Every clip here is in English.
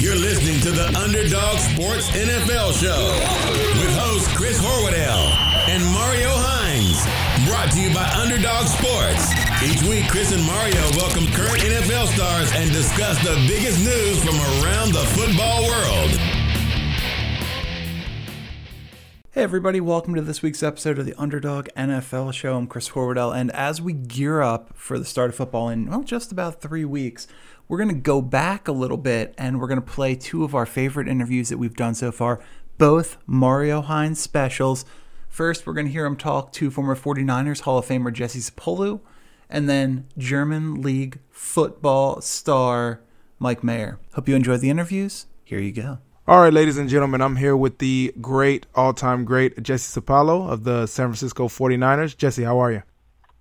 You're listening to the Underdog Sports NFL Show with host Chris Horwedel and Mario Hines. Brought to you by Underdog Sports. Each week, Chris and Mario welcome current NFL stars and discuss the biggest news from around the football world. Hey everybody, welcome to this week's episode of the Underdog NFL Show. I'm Chris Horwedel, and as we gear up for the start of football in well just about three weeks, we're going to go back a little bit and we're going to play two of our favorite interviews that we've done so far, both Mario Hines specials. First, we're going to hear him talk to former 49ers Hall of Famer Jesse Sapolu, and then German League football star Mike Mayer. Hope you enjoyed the interviews. Here you go. All right, ladies and gentlemen, I'm here with the great, all time great Jesse Sapolu of the San Francisco 49ers. Jesse, how are you?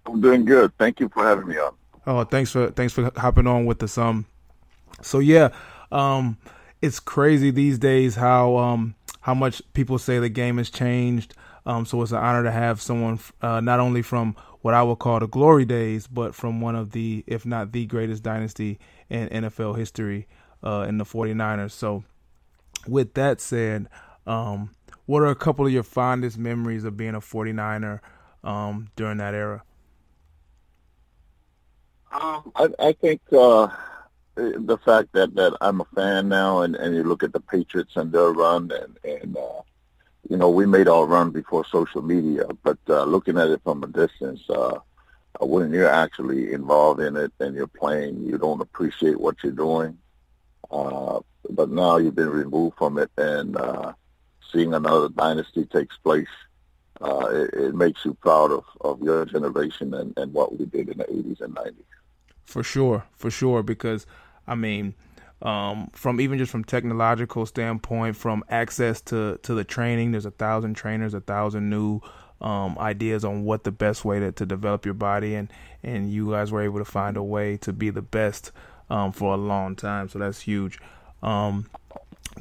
I'm doing good. Thank you for having me on. Oh, thanks for thanks for hopping on with us. Um, so yeah, um, it's crazy these days how um how much people say the game has changed. Um, so it's an honor to have someone uh, not only from what I would call the glory days, but from one of the, if not the greatest dynasty in NFL history, uh, in the 49ers. So with that said, um, what are a couple of your fondest memories of being a 49er um, during that era? Um, I, I think uh, the fact that, that I'm a fan now, and, and you look at the Patriots and their run, and, and uh, you know, we made our run before social media, but uh, looking at it from a distance, uh, when you're actually involved in it and you're playing, you don't appreciate what you're doing. Uh, but now you've been removed from it, and uh, seeing another dynasty takes place, uh, it, it, makes you proud of, of your generation and, and what we did in the 80s and 90s. For sure, for sure, because I mean, um, from even just from technological standpoint, from access to to the training, there's a thousand trainers, a thousand new um, ideas on what the best way to, to develop your body, and and you guys were able to find a way to be the best um, for a long time. So that's huge. Um,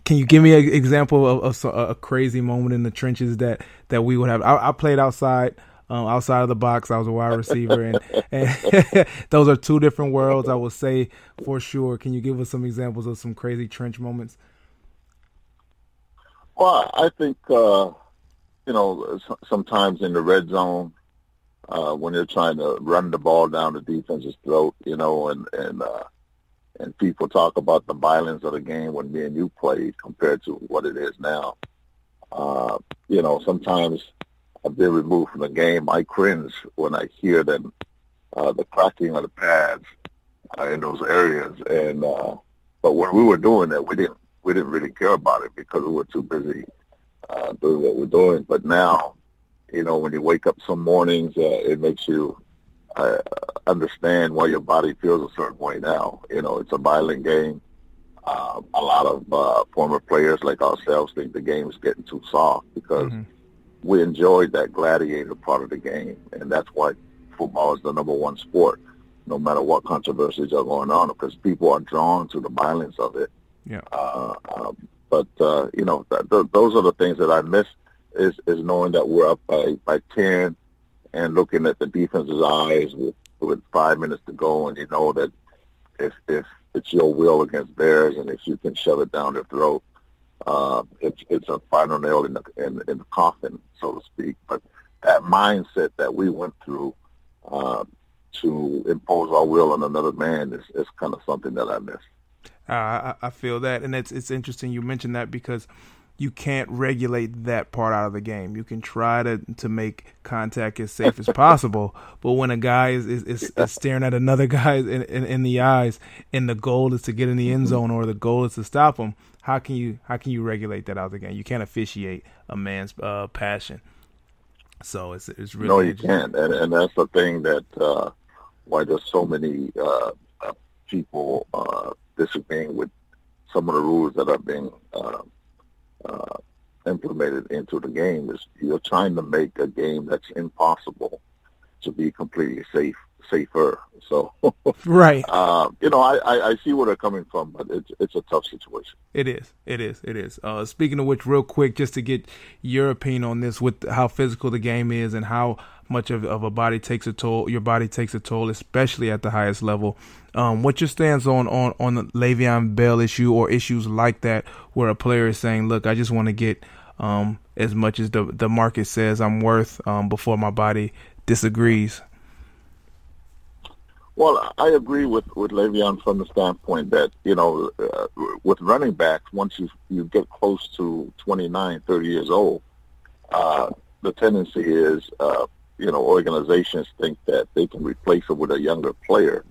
can you give me an example of, of, a crazy moment in the trenches that that we would have? I, I played outside um, outside of the box. I was a wide receiver, and, and those are two different worlds. I will say for sure. Can you give us some examples of some crazy trench moments? Well, I think uh, you know sometimes in the red zone uh, when you're trying to run the ball down the defense's throat, you know, and and uh, and people talk about the violence of the game when me and you played compared to what it is now. Uh, you know, sometimes I've been removed from the game. I cringe when I hear that uh, the cracking of the pads uh, in those areas. And uh, but when we were doing that, we didn't we didn't really care about it because we were too busy uh, doing what we're doing. But now, you know, when you wake up some mornings, uh, it makes you uh, understand why your body feels a certain way now. You know, it's a violent game. Uh, a lot of uh, former players like ourselves think the game is getting too soft because mm-hmm we enjoyed that gladiator part of the game, and that's why football is the number one sport, no matter what controversies are going on, because people are drawn to the violence of it. Yeah. Uh, um, but uh, you know, th- th- those are the things that I miss is is knowing that we're up by by ten, and looking at the defense's eyes with with five minutes to go, and you know that if if it's your will against theirs, and if you can shove it down their throat, uh, it's it's a final nail in the in, in, the coffin, so to speak. But that mindset that we went through uh, to impose our will on another man is, is kind of something that I miss. Uh, I, I feel that, and it's it's interesting you mentioned that because you can't regulate that part out of the game. You can try to to make contact as safe as possible, but when a guy is, is, is, is staring at another guy in, in, in, the eyes, and the goal is to get in the end zone or the goal is to stop him, how can you how can you regulate that out of the game? You can't officiate a man's uh, passion. So it's it's really no, you can't, and and that's the thing that uh, why there's so many uh, uh people uh, disagreeing with some of the rules that are being uh, implemented into the game is you're trying to make a game that's impossible to be completely safe safer. So, right. Uh, you know, I, I, I, see where they're coming from, but it's it's a tough situation. It is. It is. It is. Uh, speaking of which, real quick, just to get your opinion on this, with how physical the game is and how much of, of a body takes a toll, your body takes a toll, especially at the highest level. Um, what your stance on on on the Le'Veon Bell issue or issues like that, where a player is saying, "Look, I just want to get um, as much as the the market says I'm worth um, before my body disagrees." Well, I agree with with Le'Veon from the standpoint that you know, uh, with running backs, once you you get close to 29, 30 years old, uh, the tendency is, uh, you know, organizations think that they can replace it with a younger player,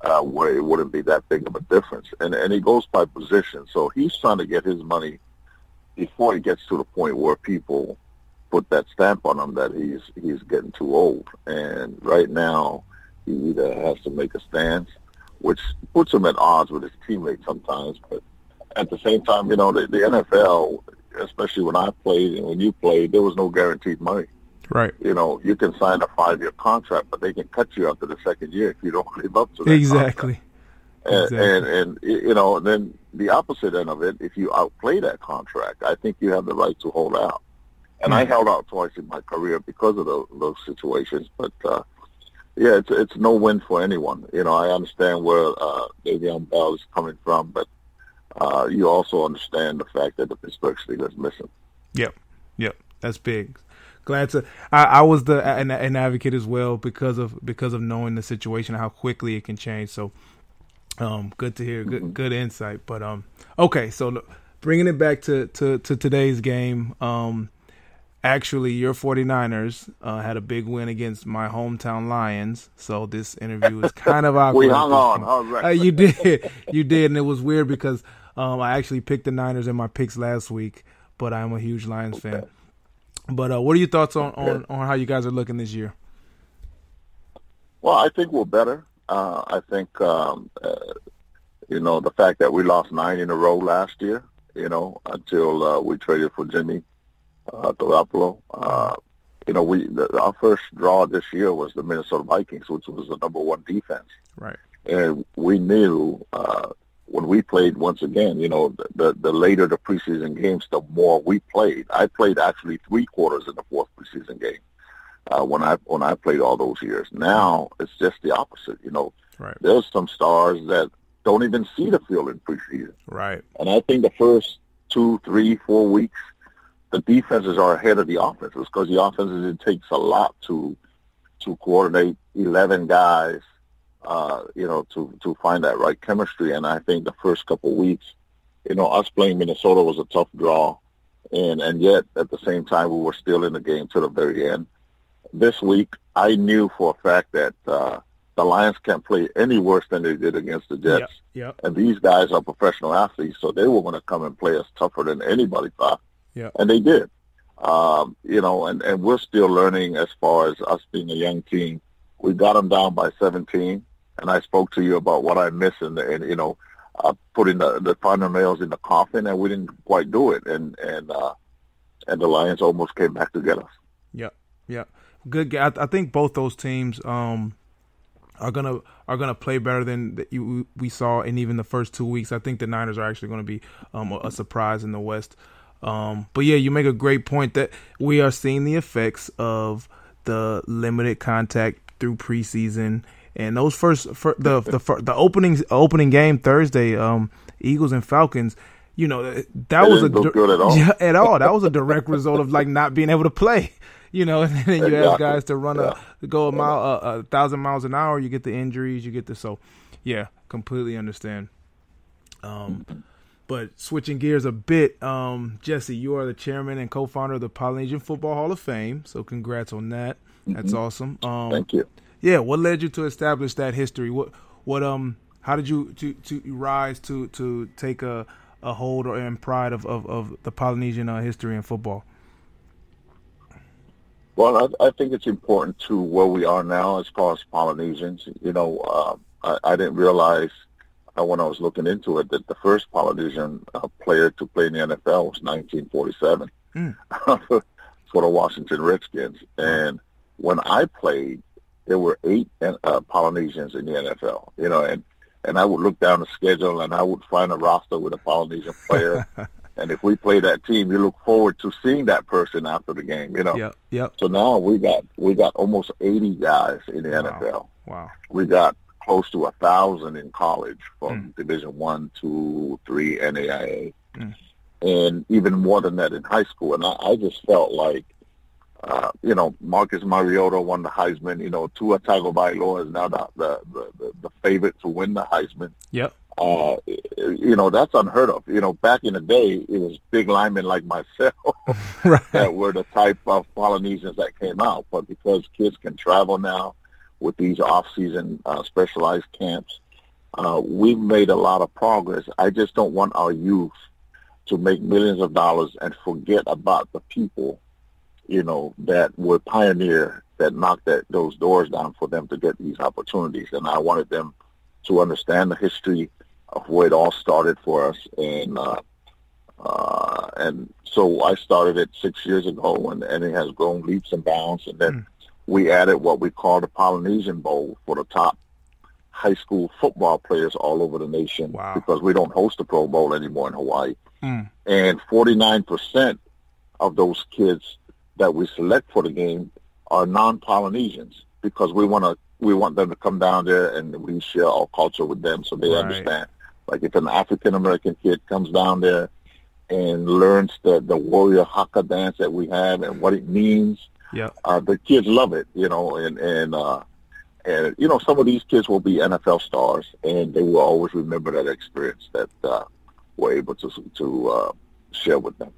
uh, where it wouldn't be that big of a difference. And and he goes by position, so he's trying to get his money before he gets to the point where people put that stamp on him that he's he's getting too old. And right now he either has to make a stance, which puts him at odds with his teammates sometimes. But at the same time, you know, the, the NFL, especially when I played and when you played, there was no guaranteed money. Right. You know, you can sign a five-year contract, but they can cut you after the second year if you don't live up to that. Exactly. And, exactly. and and you know, then the opposite end of it, if you outplay that contract, I think you have the right to hold out. And mm-hmm. I hmm. held out twice in my career because of those, those situations. But uh, yeah, it's it's no win for anyone. You know, I understand where uh, Le'Veon Bell is coming from, but uh, you also understand the fact that the Pittsburgh Steelers miss him. Yep, yep, that's big. Glad to. I, I was the an, an, advocate as well because of because of knowing the situation, how quickly it can change. So, um, good to hear. Good mm-hmm. good insight. But um, okay, so bringing it back to to to today's game. Um, actually your 49ers uh, had a big win against my hometown Lions. So this interview is kind of awkward. we hung on. All right. Uh, you did. You did. And it was weird because um, I actually picked the Niners in my picks last week, but I'm a huge Lions okay. fan. But uh, what are your thoughts on, on, on, how you guys are looking this year? Well, I think we're better. Uh, I think, um, uh, you know, the fact that we lost nine in a row last year, you know, until uh, we traded for Jimmy uh, Garoppolo. Uh, you know, we the, our first draw this year was the Minnesota Vikings, which was the number one defense. Right. And we knew uh, when we played once again, you know, the, the the later the preseason games, the more we played. I played actually three quarters in the fourth preseason game uh, when I when I played all those years. Now it's just the opposite. You know, right. there's some stars that don't even see the field in preseason. Right. And I think the first two, three, four weeks the defenses are ahead of the offenses because the offenses it takes a lot to to coordinate eleven guys, uh, you know, to to find that right chemistry. And I think the first couple of weeks, you know, us playing Minnesota was a tough draw, and and yet at the same time we were still in the game to the very end. This week, I knew for a fact that uh, the Lions can't play any worse than they did against the Jets. Yep, yep. And these guys are professional athletes, so they were going to come and play us tougher than anybody thought. Yeah. And they did. Um, you know, and, and we're still learning as far as us being a young team. We got them down by 17, and I spoke to you about what I missed and, and you know, uh, putting the, the final nails in the coffin, and we didn't quite do it. And and uh, and the Lions almost came back to get us. Yeah, yeah, good. I, I think both those teams um, are gonna are gonna play better than you, we saw in even the first two weeks. I think the Niners are actually going to be um, a, a surprise in the West. Um, but yeah, you make a great point that we are seeing the effects of the limited contact through preseason and those first the the the opening opening game Thursday, um, Eagles and Falcons. You know that was a good at all. Yeah, at all. That was a direct result of like not being able to play. You know, and then you exactly. ask guys to run yeah. a go a mile a, a thousand miles an hour. You get the injuries. You get the so. Yeah, completely understand. Um, but switching gears a bit, um, Jesse, you are the chairman and co-founder of the Polynesian Football Hall of Fame. So congrats on that. That's mm-hmm. awesome. Um, Thank you. Yeah, what led you to establish that history? What what um how did you to to rise to to take a a hold or and pride of of, of the Polynesian uh, history in football? Well, I, I, think it's important to where we are now as far as Polynesians. You know, uh, I, I didn't realize when I was looking into it that the first Polynesian uh, player to play in the NFL was 1947 mm. for the Washington Redskins. And when I played, there were eight uh, Polynesians in the NFL. You know, and and I would look down the schedule and I would find a roster with a Polynesian player. and if we play that team, you look forward to seeing that person after the game. You know. Yep. Yep. So now we got we got almost eighty guys in the wow. NFL. Wow. We got close to a thousand in college from mm. Division One, Two, Three, NAIA, mm. and even more than that in high school. And I, I just felt like uh, you know, Marcus Mariota won the Heisman. You know, Tua Tagovailoa is now the, the the, the favorite to win the Heisman. Yep. Uh, you know, that's unheard of. You know, back in the day, it was big linemen like myself right. that were the type of Polynesians that came out. But because kids can travel now with these off-season uh, specialized camps, uh, we've made a lot of progress. I just don't want our youth to make millions of dollars and forget about the people you know, that were pioneer that knocked that those doors down for them to get these opportunities. And I wanted them to understand the history of where it all started for us. And uh, uh, and so I started it six years ago, and, and it has grown leaps and bounds. And then mm. We added what we call the Polynesian Bowl for the top high school football players all over the nation wow. because we don't host the Pro Bowl anymore in Hawaii. Mm. And 49% of those kids that we select for the game are non-Polynesians because we want to we want them to come down there and we share our culture with them so they right. understand. Like if an African American kid comes down there and learns the the warrior haka dance that we have and what it means, yeah, uh, the kids love it, you know, and and uh, and you know some of these kids will be NFL stars and they will always remember that experience that uh, we're able to to uh, share with them.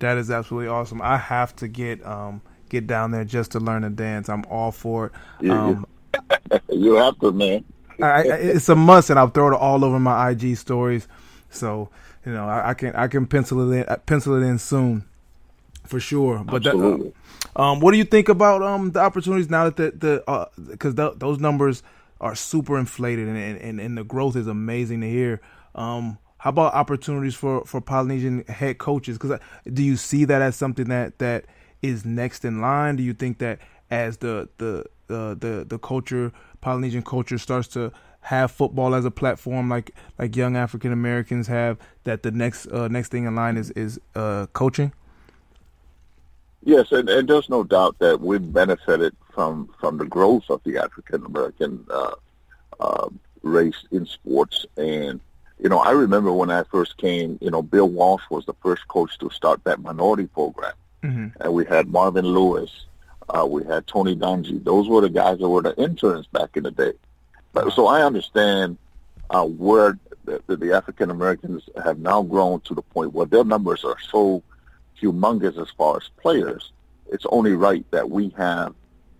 That is absolutely awesome. I have to get um get down there just to learn to dance. I'm all for it. You, um, you have to, man. I, I, it's a must, and I'll throw it all over my IG stories. So you know, I, I can I can pencil it in pencil it in soon, for sure. But Absolutely. That, um, what do you think about um the opportunities now that the the because uh, those numbers are super inflated and, and and the growth is amazing to hear. Um, how about opportunities for, for Polynesian head coaches? Because uh, do you see that as something that, that is next in line? Do you think that as the the uh, the the culture Polynesian culture starts to have football as a platform like like young African Americans have, that the next uh, next thing in line is is uh, coaching? Yes, and, and there's no doubt that we've benefited from from the growth of the African American uh, uh, race in sports and you know, I remember when I first came, you know, Bill Walsh was the first coach to start that minority program. Mm-hmm. And we had Marvin Lewis. Uh, we had Tony Dungy. Those were the guys that were the interns back in the day. But, so I understand uh, where the, the African Americans have now grown to the point where their numbers are so humongous as far as players. It's only right that we have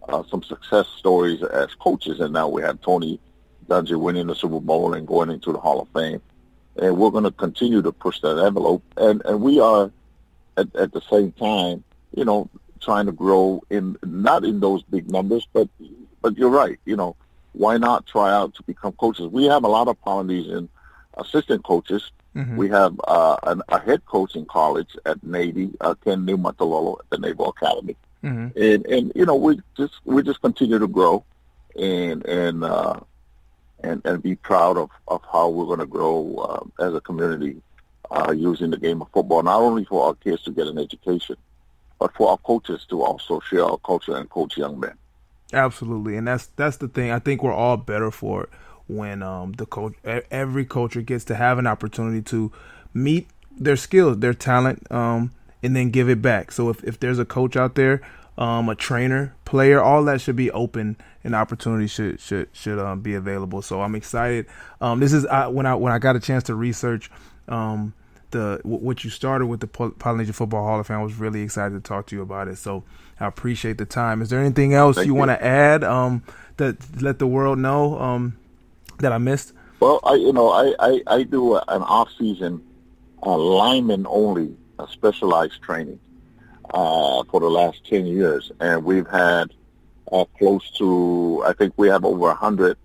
uh, some success stories as coaches, and now we have Tony Dungy winning the Super Bowl and going into the Hall of Fame. And we're going to continue to push that envelope. And, and we are, at, at the same time, you know, trying to grow in, not in those big numbers, but, but you're right, you know, why not try out to become coaches? We have a lot of Polynesian assistant coaches. Mm-hmm. We have uh, an, a head coach in college at Navy, uh, Ken Niumatalolo at the Naval Academy. Mm-hmm. And, and, you know, we just, we just continue to grow and, and, uh, and, and be proud of, of how we're going to grow uh, as a community uh, using the game of football, not only for our kids to get an education, but for our coaches to also share our culture and coach young men. Absolutely, and that's that's the thing. I think we're all better for it when um, the coach, every culture gets to have an opportunity to meet their skills, their talent, um, and then give it back. So if, if there's a coach out there um, a trainer, player, all that should be open and opportunity should should should um, be available. So I'm excited. Um, this is I, when I when I got a chance to research um, the what you started with the Polynesian Football Hall of Fame. I was really excited to talk to you about it. So I appreciate the time. Is there anything else Thank you, you. want to add um, that let the world know um, that I missed? Well, I you know I I, I do an off season uh, lineman only uh, specialized training uh, for the last 10 years. And we've had uh, close to, I think we have over a 100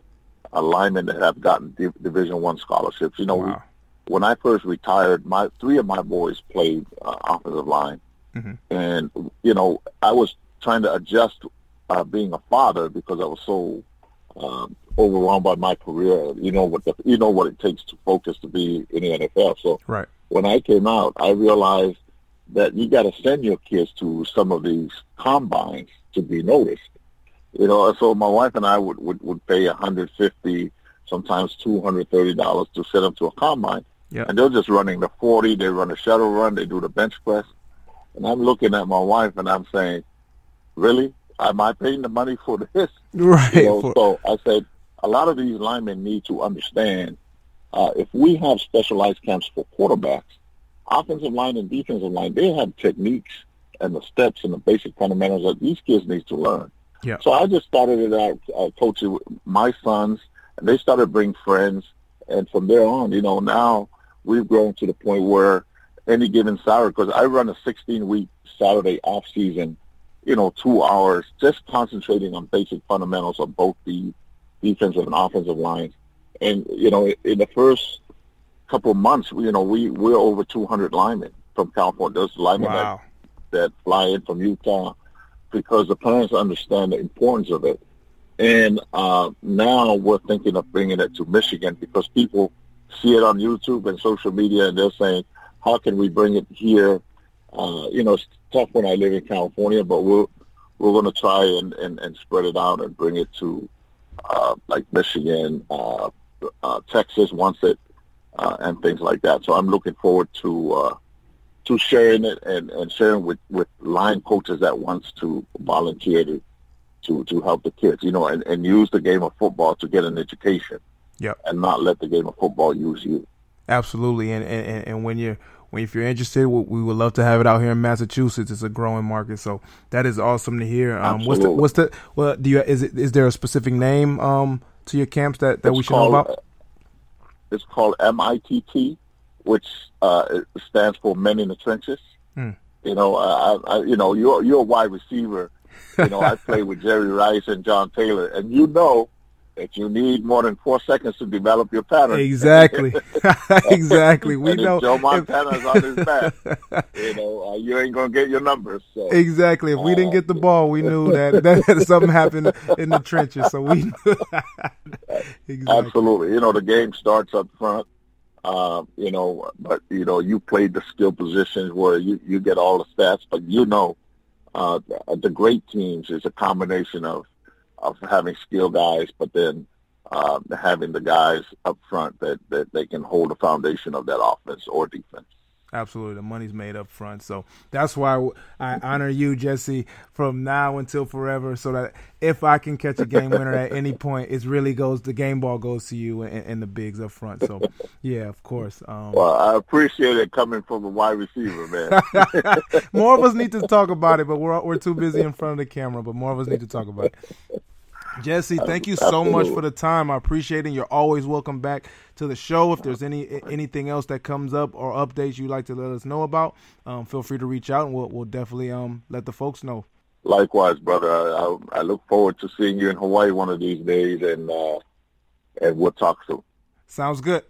linemen that have gotten D- Division One scholarships. You know, wow. we, when I first retired, my three of my boys played uh, offensive line. Mm-hmm. And, you know, I was trying to adjust uh, being a father because I was so um, overwhelmed by my career. You know what the, you know what it takes to focus to be in the NFL. So right. when I came out, I realized that you got to send your kids to some of these combines to be noticed. You know, so my wife and I would would, would pay 150, sometimes 230 dollars to send them to a combine, Yep. and they're just running the 40. They run a shuttle run. They do the bench press, and I'm looking at my wife and I'm saying, really? Am I paying the money for this? Right. You know, so I said, a lot of these linemen need to understand uh, if we have specialized camps for quarterbacks, offensive line and defensive line, they have techniques and the steps and the basic fundamentals that these kids need to learn. Yeah. So I just started it out uh, coaching my sons, and they started bringing friends, and from there on, you know, now we've grown to the point where any given Saturday, because I run a 16-week Saturday off season, you know, two hours, just concentrating on basic fundamentals of both the defensive and offensive lines. And, you know, in the first couple of months, you know, we, we're over 200 linemen from California. There's linemen that wow. that fly in from Utah because the parents understand the importance of it. And uh, now we're thinking of bringing it to Michigan because people see it on YouTube and social media, and they're saying, "How can we bring it here?" Uh, you know, it's tough when I live in California, but we're we're going to try and, and, and spread it out and bring it to uh, like Michigan, uh, uh, Texas wants it, uh, and things like that. So I'm looking forward to. Uh, to sharing it and, and sharing with, with line coaches that wants to volunteer to, to, to help the kids, you know, and, and use the game of football to get an education Yep. and not let the game of football use you. Absolutely, and and, and when you're if you're interested, we we would love to have it out here in Massachusetts. It's a growing market, so that is awesome to hear. Um, what's the what's the well? Do you is it is there a specific name um to your camps that that we It's should know called- about? It's called MITT, which uh, stands for Men in the Trenches. Hmm. You know, I, I, you know, you're you're a wide receiver. You know, I played with Jerry Rice and John Taylor, and you know that you need more than four seconds to develop your pattern. Exactly, exactly. We know Joe Montana's on his back, you know, uh, you ain't gonna get your numbers. So Exactly. If we didn't get the ball, we knew that, that something happened in the trenches. So we exactly. absolutely, you know, the game starts up front. Uh, you know, but you know, you played the skill positions where you you get all the stats, but you know, uh, the great teams is a combination of of having skill guys, but then uh, having the guys up front that that they can hold the foundation of that offense or defense. Absolutely, the money's made up front, so that's why I honor you, Jesse, from now until forever. So that if I can catch a game winner at any point, it really goes. The game ball goes to you and, and the bigs up front. So, yeah, of course. Um, Well, I appreciate it coming from a wide receiver, man. more of us need to talk about it, but we're we're too busy in front of the camera. But more of us need to talk about it. Jesse, thank you so much for the time. I appreciate it. You're always welcome back to the show. If there's any anything else that comes up or updates you'd like to let us know about, um, feel free to reach out, and we'll we'll definitely um let the folks know. Likewise, brother. I, I look forward to seeing you in Hawaii one of these days, and uh, and we'll talk soon. Sounds good.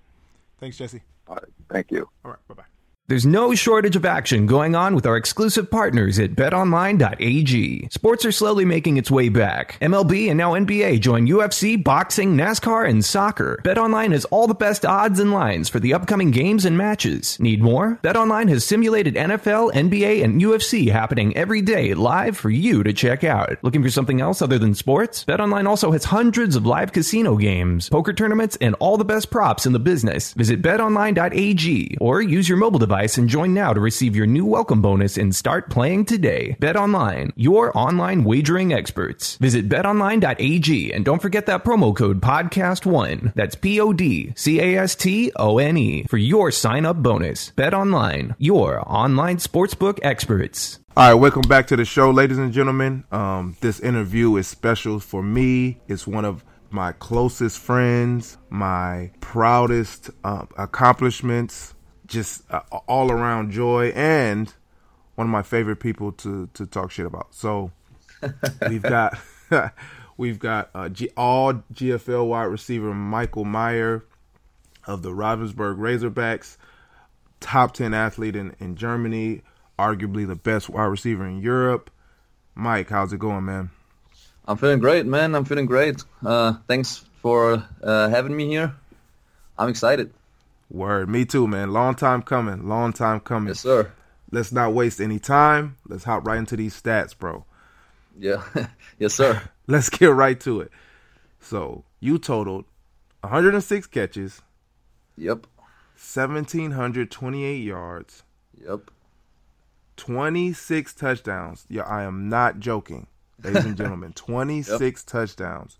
Thanks, Jesse. All right. Thank you. All right. Bye bye. There's no shortage of action going on with our exclusive partners at betonline.ag. Sports are slowly making its way back. MLB and now NBA join UFC, boxing, NASCAR, and soccer. BetOnline has all the best odds and lines for the upcoming games and matches. Need more? BetOnline has simulated NFL, NBA, and UFC happening every day live for you to check out. Looking for something else other than sports? BetOnline also has hundreds of live casino games, poker tournaments, and all the best props in the business. Visit betonline.ag or use your mobile device and join now to receive your new welcome bonus and start playing today. BetOnline, your online wagering experts. Visit betonline.ag and don't forget that promo code podcast1. That's P O D C A S T O N E for your sign up bonus. BetOnline, your online sportsbook experts. All right, welcome back to the show, ladies and gentlemen. Um, this interview is special for me. It's one of my closest friends, my proudest uh, accomplishments, just uh, all around joy, and one of my favorite people to to talk shit about. So we've got we've got uh, G- all GFL wide receiver Michael Mayer of the Ravensburg Razorbacks top 10 athlete in, in Germany, arguably the best wide receiver in Europe. Mike, how's it going, man? I'm feeling great, man. I'm feeling great. Uh, thanks for uh, having me here. I'm excited. Word, me too, man. Long time coming. Long time coming. Yes, sir. Let's not waste any time. Let's hop right into these stats, bro. Yeah. yes, sir. Let's get right to it. So you totaled 106 catches. Yep. 1,728 yards. Yep. 26 touchdowns. Yeah, I am not joking, ladies and gentlemen. 26 yep. touchdowns.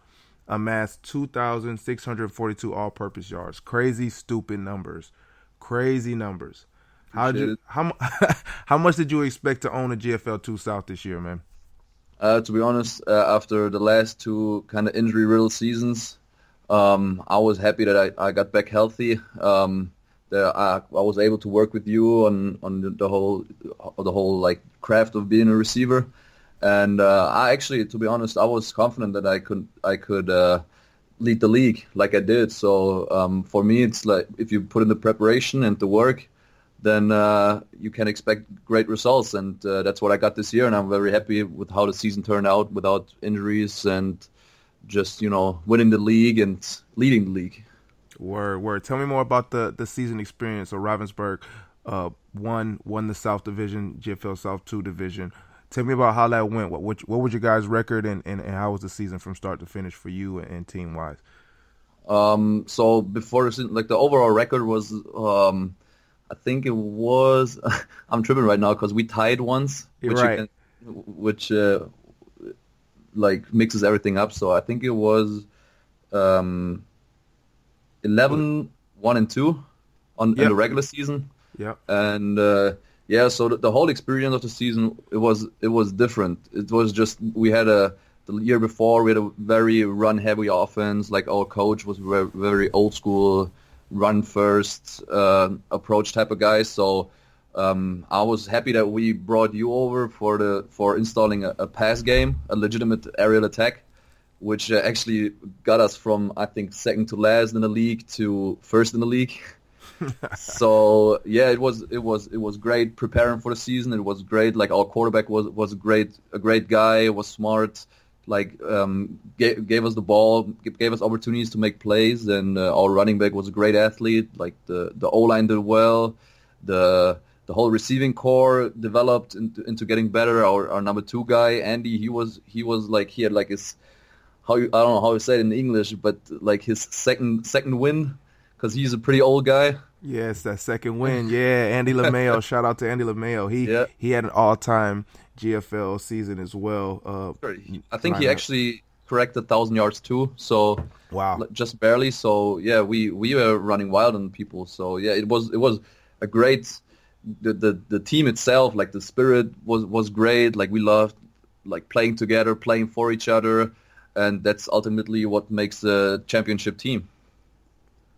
Amassed 2,642 all purpose yards. Crazy, stupid numbers. Crazy numbers. How you how how much did you expect to own a GFL two South this year, man? Uh, to be honest, uh, after the last two kind of injury riddled seasons, um, I was happy that I, I got back healthy. Um, that I, I was able to work with you on on the, the whole the whole like craft of being a receiver, and uh, I actually, to be honest, I was confident that I could I could uh, lead the league like I did. So um, for me, it's like if you put in the preparation and the work, then uh, you can expect great results, and uh, that's what I got this year. And I'm very happy with how the season turned out without injuries and just you know winning the league and leading the league. Word, word. Tell me more about the the season experience. So Ravensburg uh, won won the South Division, GFL South Two Division. Tell me about how that went. What what, what was your guys' record, and, and, and how was the season from start to finish for you and, and team wise? Um, so before like the overall record was um, I think it was. I'm tripping right now because we tied once, which right. can, which uh, like mixes everything up. So I think it was um, 11, 1 and 2 on yep. in the regular season. Yeah. And uh, yeah, so the, the, whole experience of the season it was it was different. It was just we had a the year before we had a very run heavy offense. Like our coach was very, very old school run first uh, approach type of guy. So um, I was happy that we brought you over for the for installing a, a pass game, a legitimate aerial attack, which uh, actually got us from I think second to last in the league to first in the league. so yeah, it was it was it was great preparing for the season. It was great. Like our quarterback was was a great a great guy. Was smart like um, gave, gave us the ball, gave us opportunities to make plays, and uh, our running back was a great athlete. Like the the O line did well, the the whole receiving corps developed into, into getting better. Our, our number two guy Andy, he was he was like he had like his how you, I don't know how to say it in English, but like his second second win because he's a pretty old guy. Yes, that second win. Yeah, Andy LeMayo. shout out to Andy LeMayo. He yeah. he had an all time GFL season as well. Uh, I think he actually corrected thousand yards too. So wow, just barely. So yeah, we we were running wild on people. So yeah, it was it was a great. The, the the team itself, like the spirit was was great. Like we loved like playing together, playing for each other, and that's ultimately what makes a championship team.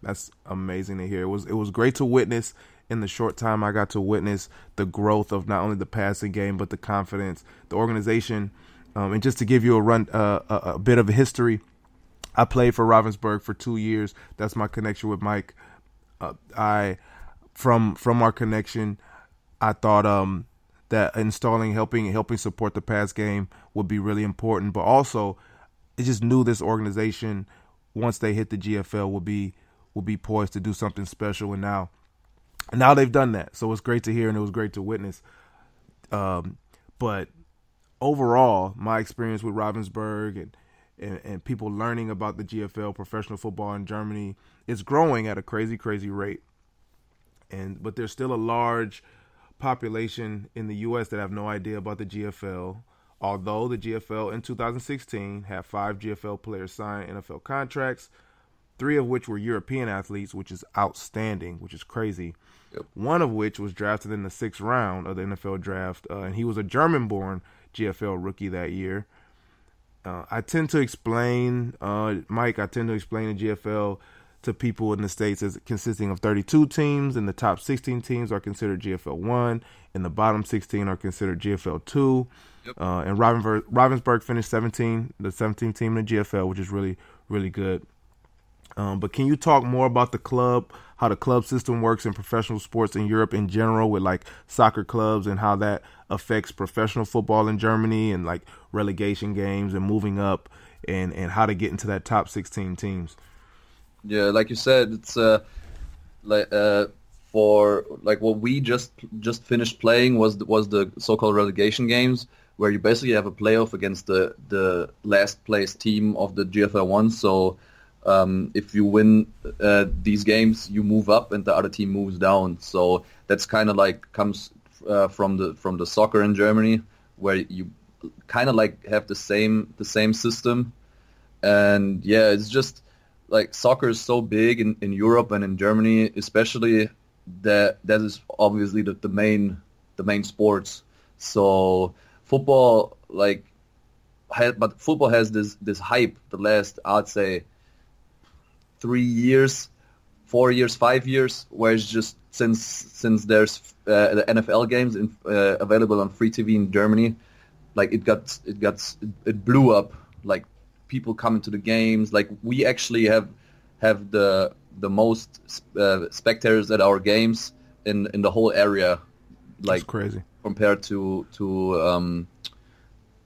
That's amazing to hear. It was it was great to witness in the short time I got to witness the growth of not only the passing game but the confidence, the organization, um, and just to give you a run, uh, a, a, bit of a history. I played for Ravensburg for two years. That's my connection with Mike. Uh, I from from our connection, I thought um, that installing, helping, helping support the pass game would be really important. But also, I just knew this organization once they hit the GFL would be would be poised to do something special. And now now they've done that, so it's great to hear and it was great to witness. Um, but overall, my experience with Ravensburg and, and, and people learning about the GFL, professional football in Germany, is growing at a crazy, crazy rate. And but there's still a large population in the U.S. that have no idea about the GFL. Although the GFL in 2016 had five GFL players sign NFL contracts, three of which were European athletes, which is outstanding, which is crazy. Yep. One of which was drafted in the sixth round of the NFL draft, uh, and he was a German-born GFL rookie that year. Uh, I tend to explain, uh, Mike. I tend to explain the GFL to people in the states as consisting of 32 teams, and the top 16 teams are considered GFL one, and the bottom 16 are considered GFL two. Yep. Uh, and Ravensburg, Ravensburg finished 17, the 17th team in the GFL, which is really, really good. Um, but can you talk more about the club, how the club system works in professional sports in Europe in general, with like soccer clubs and how that affects professional football in Germany and like relegation games and moving up and and how to get into that top 16 teams? Yeah, like you said, it's uh, like uh, for like what we just just finished playing was was the so-called relegation games, where you basically have a playoff against the the last place team of the GFL one. So um, if you win uh, these games, you move up, and the other team moves down. So that's kind of like comes uh, from the from the soccer in Germany, where you kind of like have the same the same system, and yeah, it's just like soccer is so big in, in Europe and in Germany, especially that that is obviously the, the main the main sports. So football like but football has this this hype the last I'd say three years, four years, five years, where it's just since since there's uh, the NFL games in, uh, available on free TV in Germany, like it got it got it blew up. Like people coming to the games. Like we actually have have the the most uh, spectators at our games in in the whole area. Like That's crazy compared to to um,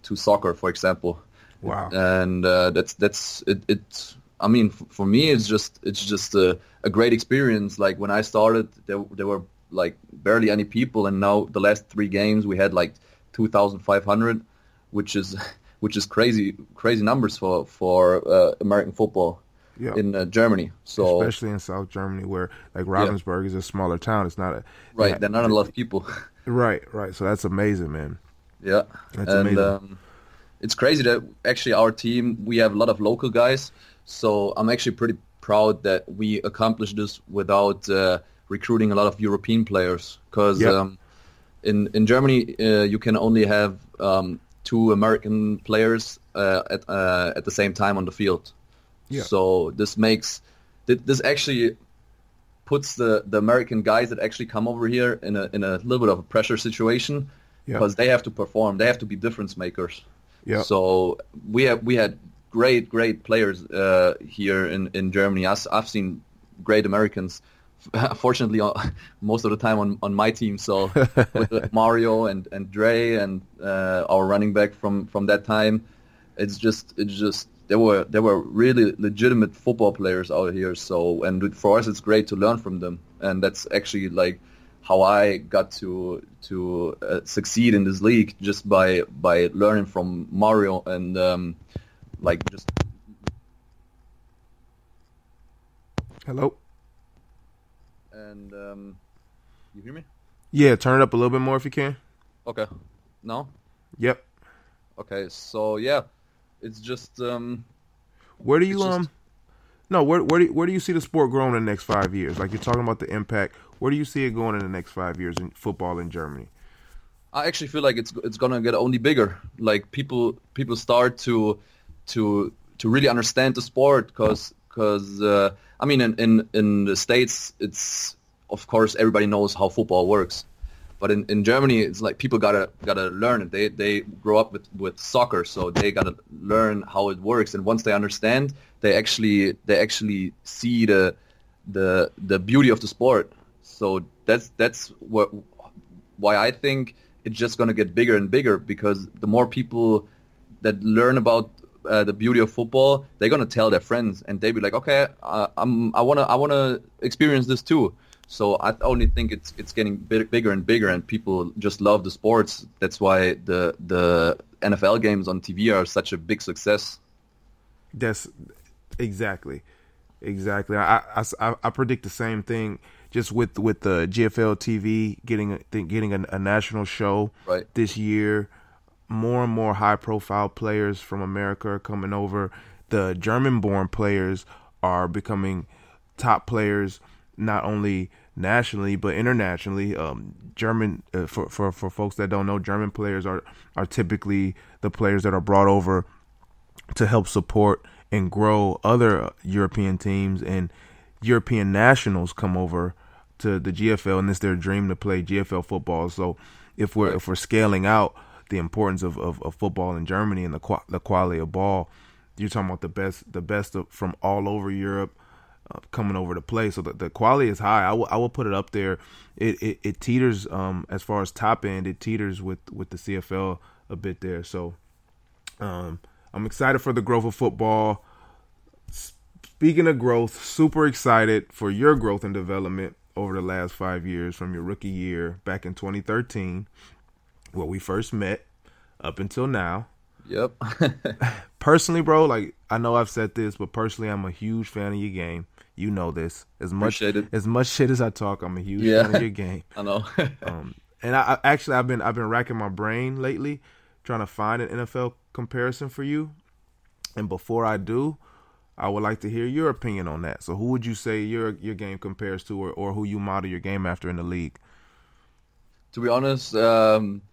to soccer, for example. Wow. And uh, that's that's it, it. I mean, f- for me, it's just it's just a, a great experience. Like when I started, there there were like barely any people, and now the last three games we had like two thousand five hundred, which is which is crazy crazy numbers for for uh, American football Yeah. in uh, Germany. So Especially in South Germany, where like Ravensburg is a smaller town. It's not a right, yeah, there are not a lot of people. Right, right. So that's amazing, man. Yeah, That's and amazing. um, it's crazy that actually our team we have a lot of local guys. So I'm actually pretty proud that we accomplished this without uh, recruiting a lot of European players. Because Yeah. um, in in Germany uh, you can only have um, two American players uh, at uh, at the same time on the field. Yeah. So this makes this actually puts the, the American guys that actually come over here in a in a little bit of a pressure situation Yeah. because they have to perform. They have to be difference makers. Yeah. So we have we had great great players uh, here in in Germany. I've, I've seen great Americans. Fortunately, uh, most of the time on, on my team. So with uh, Mario and and Dre and uh, our running back from from that time, it's just it's just there were there were really legitimate football players out here. So and for us, it's great to learn from them, and that's actually like how I got to to uh, succeed in this league just by by learning from Mario and um, like just Hello. and um, you hear me? Yeah, turn it up a little bit more if you can. Okay, no, Yep. okay. So yeah, it's just um, Where do you just- um? No, where where do you, where do you see the sport growing in the next five years? Like you're talking about the impact. Where do you see it going in the next five years in football in Germany? I actually feel like it's it's gonna get only bigger. Like people people start to to to really understand the sport because uh, I mean in, in in the states it's of course everybody knows how football works, but in, in Germany it's like people gotta gotta learn it. They they grow up with, with soccer, so they gotta learn how it works. And once they understand, they actually they actually see the the the beauty of the sport. So that's that's what why I think it's just to get bigger and bigger because the more people that learn about uh, the beauty of football, they're going to tell their friends, and they'll be like, "Okay, uh, I'm, I want to, I want to experience this too." So I only think it's it's getting big, bigger and bigger, and people just love the sports. That's why the the NFL games on TV are such a big success. That's exactly, exactly. I, I, I, predict the same thing. Just with with the GFL TV getting a, getting a, a national show Right. this year, more and more high profile players from America are coming over. The German born players are becoming top players not only nationally but internationally. Um, German uh, for, for for folks that don't know, German players are are typically the players that are brought over to help support and grow other European teams and European nationals come over to the GFL and it's their dream to play GFL football. So if we're if we're scaling out the importance of, of, of football in Germany and the qua- the quality of ball, you're talking about the best the best of, from all over Europe uh, coming over to play. So the, the quality is high. I will I will put it up there. It it, it teeters um, as far as top end. It teeters with with the CFL a bit there. So um, I'm excited for the growth of football. Speaking of growth, super excited for your growth and development over the last five years from your rookie year back in 2013, where we first met, up until now. Yep. personally, bro, like I know I've said this, but personally, I'm a huge fan of your game. You know this. As much as much shit as I talk, I'm a huge yeah. fan of your game. I know. um, and I, I, actually I've been I've been racking my brain lately, trying to find an NFL comparison for you. And before I do, I would like to hear your opinion on that. So, who would you say your your game compares to, or, or who you model your game after in the league? To be honest, um,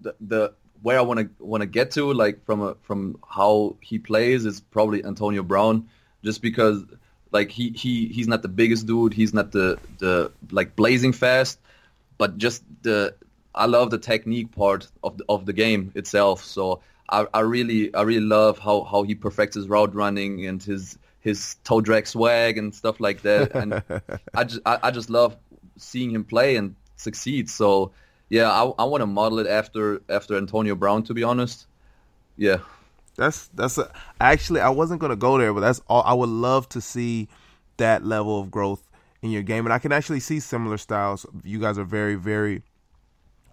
the, the where I want to want to get to, like from a, from how he plays, is probably Antonio Brown, just because like he, he he's not the biggest dude, he's not the the like blazing fast, but just the I love the technique part of the, of the game itself. So I, I really I really love how, how he perfects his route running and his his toe drag swag and stuff like that. And I just I, I just love seeing him play and succeed. So yeah, I, I want to model it after after Antonio Brown. To be honest, yeah. That's that's a, actually I wasn't gonna go there, but that's all. I would love to see that level of growth in your game, and I can actually see similar styles. You guys are very very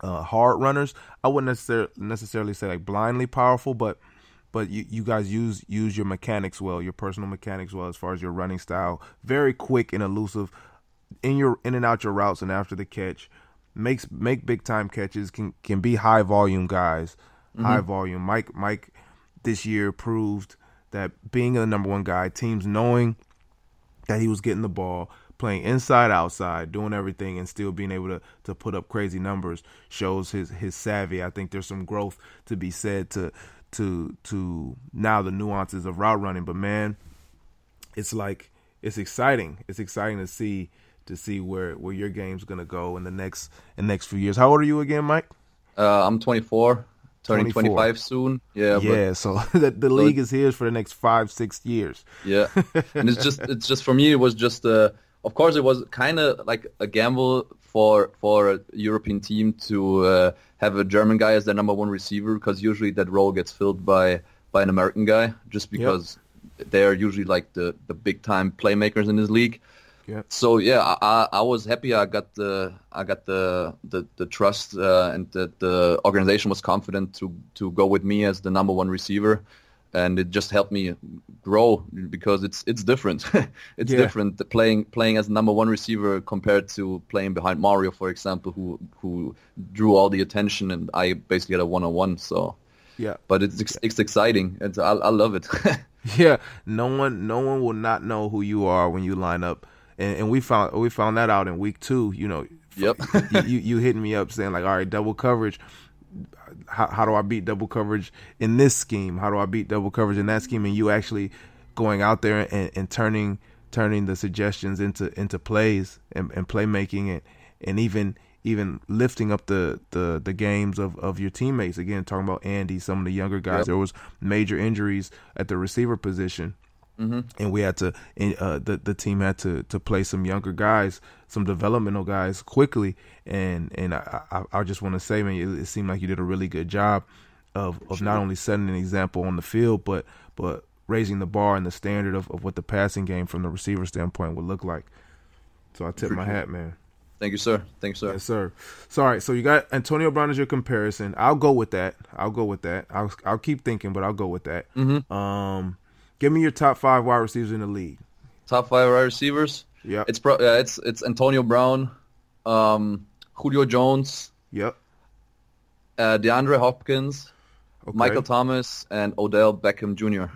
uh, hard runners. I wouldn't necessarily necessarily say like blindly powerful, but but you, you guys use use your mechanics well, your personal mechanics well as far as your running style. Very quick and elusive in your in and out your routes and after the catch makes make big time catches, can can be high volume guys, mm-hmm. high volume. Mike Mike this year proved that being the number one guy, teams knowing that he was getting the ball, playing inside outside, doing everything and still being able to to put up crazy numbers shows his his savvy. I think there's some growth to be said to to to now the nuances of route running, but man, it's like it's exciting. It's exciting to see to see where where your game's gonna go in the next in the next few years. How old are you again, Mike? Uh, I'm 24, turning 24. 25 soon. Yeah, yeah. But, so the, the league is here for the next five six years. Yeah, and it's just it's just for me it was just uh, of course it was kind of like a gamble for for a European team to uh, have a German guy as their number one receiver because usually that role gets filled by by an American guy just because yep. they are usually like the the big time playmakers in this league. Yeah. So yeah, I, I was happy. I got the I got the the, the trust uh, and that the organization was confident to to go with me as the number one receiver, and it just helped me grow because it's it's different. it's yeah. different playing playing as number one receiver compared to playing behind Mario, for example, who who drew all the attention, and I basically had a one on one. So yeah, but it's it's exciting. It's I, I love it. yeah, no one no one will not know who you are when you line up and, and we found we found that out in week two. You know, yep. you you hitting me up saying like, all right, double coverage. How, how do I beat double coverage in this scheme? How do I beat double coverage in that scheme? And you actually going out there and, and turning turning the suggestions into into plays and, and playmaking and and even even lifting up the, the, the games of, of your teammates. Again, talking about Andy, some of the younger guys. Yep. There was major injuries at the receiver position Mm-hmm. And we had to, and, uh, the the team had to to play some younger guys, some developmental guys quickly, and and I I, I just want to say, man, it, it, seemed like you did a really good job of of not only setting an example on the field, but but raising the bar and the standard of, of what the passing game from the receiver standpoint would look like. So I tip my hat, man. Thank you, sir. Thank you, sir. Yes, sir. So, all right. So you got Antonio Brown as your comparison. I'll go with that. I'll go with that. I'll I'll keep thinking, but I'll go with that. Mm-hmm. Um, Give me your top five wide receivers in the league. Top five wide receivers. Yeah. It's pro- uh, it's it's Antonio Brown, um, Julio Jones. Yep. Uh, DeAndre Hopkins, okay. Michael Thomas, and Odell Beckham Jr. You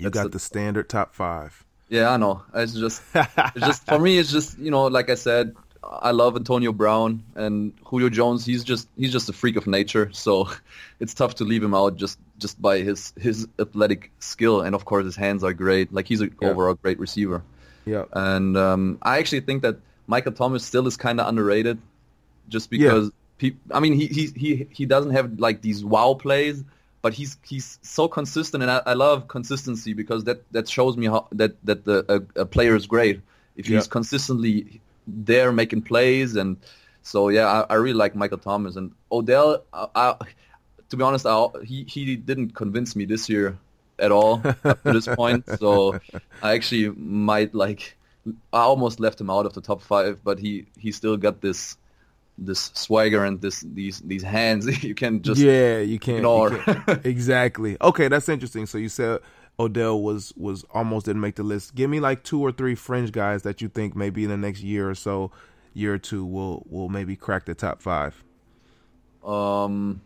That's got the, the, standard top five. Yeah, I know. It's just, it's just for me. It's just you know, like I said, I love Antonio Brown and Julio Jones. He's just he's just a freak of nature. So it's tough to leave him out just just by his his athletic skill and of course his hands are great. Like he's an yeah. overall great receiver. Yeah. And um, I actually think that Michael Thomas still is kind of underrated, just because. Yeah. Pe- I mean, he he he he doesn't have like these wow plays, but he's he's so consistent, and I, I love consistency because that, that shows me how that that the a, a player is great if he's Yeah. consistently there making plays, and so yeah, I, I really like Michael Thomas and Odell. I, I, to be honest, I, he he didn't convince me this year at all up to this point. So I actually might like I almost left him out of the top five, but he he still got this this swagger and this these these hands. you can just yeah, you can't, you ignore. can't- exactly. Okay, that's interesting. So you said Odell was was almost didn't make the list. Give me like two or three fringe guys that you think maybe in the next year or so, year or two, will will maybe crack the top five. um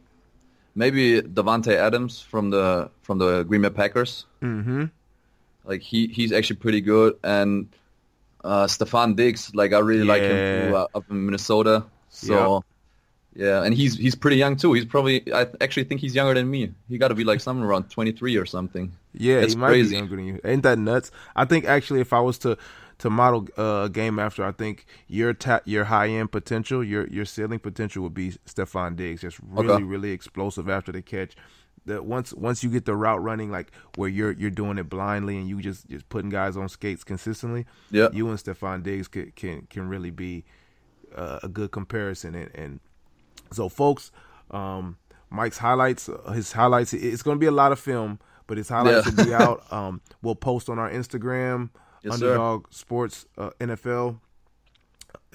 maybe Davante Adams from the from the Green Bay Packers. Mm-hmm. Like he he's actually pretty good and uh Stefon Diggs, like I really like him too, uh, up in Minnesota. So yeah, and he's he's pretty young too. He's probably I actually think he's younger than me. He got to be like somewhere around 23 or something. Yeah, That's he might crazy. be younger than you. Ain't that nuts? I think actually, if I was to to model uh, a game after, I think your ta- your high end potential, your your ceiling potential would be Stefon Diggs, just really Okay. really explosive after the catch. That once once you get the route running, like where you're you're doing it blindly and you just just putting guys on skates consistently. Yeah. you and Stefon Diggs can can can really be uh, a good comparison and. and so, folks, um, Mike's highlights, uh, his highlights, it's going to be a lot of film, but his highlights Yeah. will be out. Um, we'll post on our Instagram, Yes, sir. Underdog Sports uh, NFL.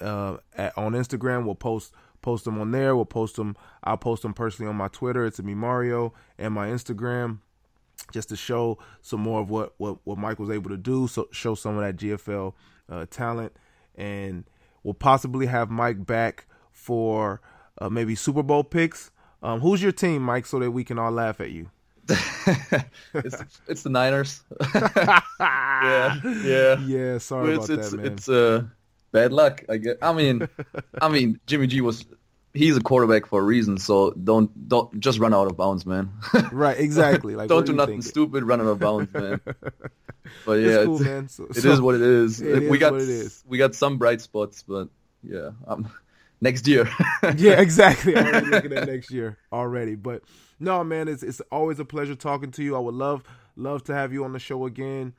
Uh, at, on Instagram, we'll post post them on there. We'll post them. I'll post them personally on my Twitter. It's me Mario and my Instagram, just to show some more of what what what Mike was able to do. So show some of that GFL uh, talent, and we'll possibly have Mike back for uh, maybe Super Bowl picks. Um, who's your team, Mike, so that we can all laugh at you? it's it's the Niners. yeah, yeah. Yeah, sorry it's about it's that, man. it's uh bad luck. I guess. I mean, I mean Jimmy G was he's a quarterback for a reason. So don't don't just run out of bounds, man. right, exactly. Like, don't do nothing thinking? stupid. Run out of bounds, man. But yeah, It's cool, it's- man. So- it so- is what it is. It we is got what it is. we got some bright spots, but yeah, next year. yeah, exactly. I'm already looking at next year already. But no, man, it's it's always a pleasure talking to you. I would love love to have you on the show again.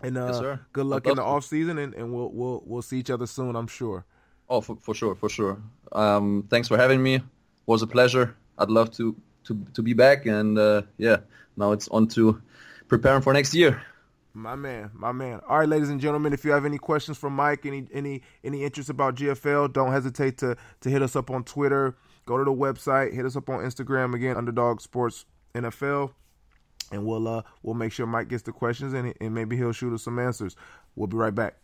And uh, Yes, sir. good luck in the off season, and, and we'll we'll we'll see each other soon. I'm sure. Oh, for, for sure, for sure. Um, thanks for having me. It was a pleasure. I'd love to to to be back, and uh, yeah, now it's on to preparing for next year. My man, my man. All right, ladies and gentlemen, if you have any questions for Mike, any any any interest about GFL, don't hesitate to to hit us up on Twitter. Go to the website, hit us up on Instagram again, Underdog Sports NFL, and we'll uh we'll make sure Mike gets the questions and and maybe he'll shoot us some answers. We'll be right back.